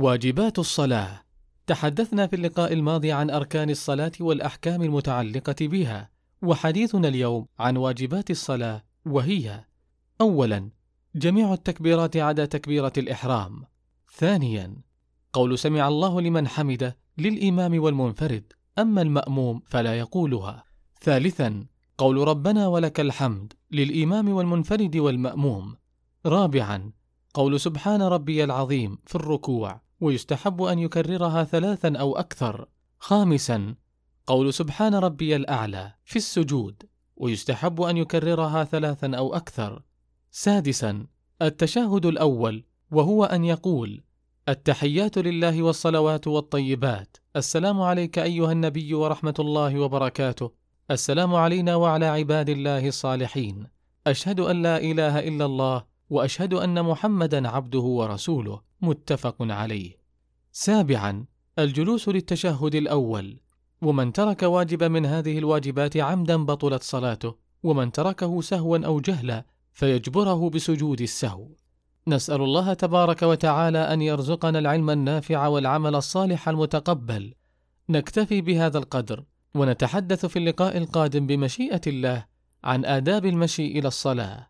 واجبات الصلاة. تحدثنا في اللقاء الماضي عن أركان الصلاة والأحكام المتعلقة بها وحديثنا اليوم عن واجبات الصلاة وهي أولا جميع التكبيرات عدا تكبيرة الإحرام. ثانيا قول سمع الله لمن حمده للإمام والمنفرد أما المأموم فلا يقولها. ثالثا قول ربنا ولك الحمد للإمام والمنفرد والمأموم. رابعا قول سبحان ربي العظيم في الركوع. ويستحب أن يكررها ثلاثا أو أكثر. خامسا قول سبحان ربي الأعلى في السجود ويستحب أن يكررها ثلاثا أو أكثر. سادسا التشهد الأول وهو أن يقول التحيات لله والصلوات والطيبات. السلام عليك أيها النبي ورحمة الله وبركاته. السلام علينا وعلى عباد الله الصالحين. أشهد أن لا إله إلا الله وأشهد أن محمدا عبده ورسوله. متفق عليه. سابعا الجلوس للتشهد الأول. ومن ترك واجب من هذه الواجبات عمدا بطلت صلاته. ومن تركه سهوا أو جهلا فيجبره بسجود السهو. نسأل الله تبارك وتعالى أن يرزقنا العلم النافع والعمل الصالح المتقبل. نكتفي بهذا القدر ونتحدث في اللقاء القادم بمشيئة الله عن آداب المشي إلى الصلاة.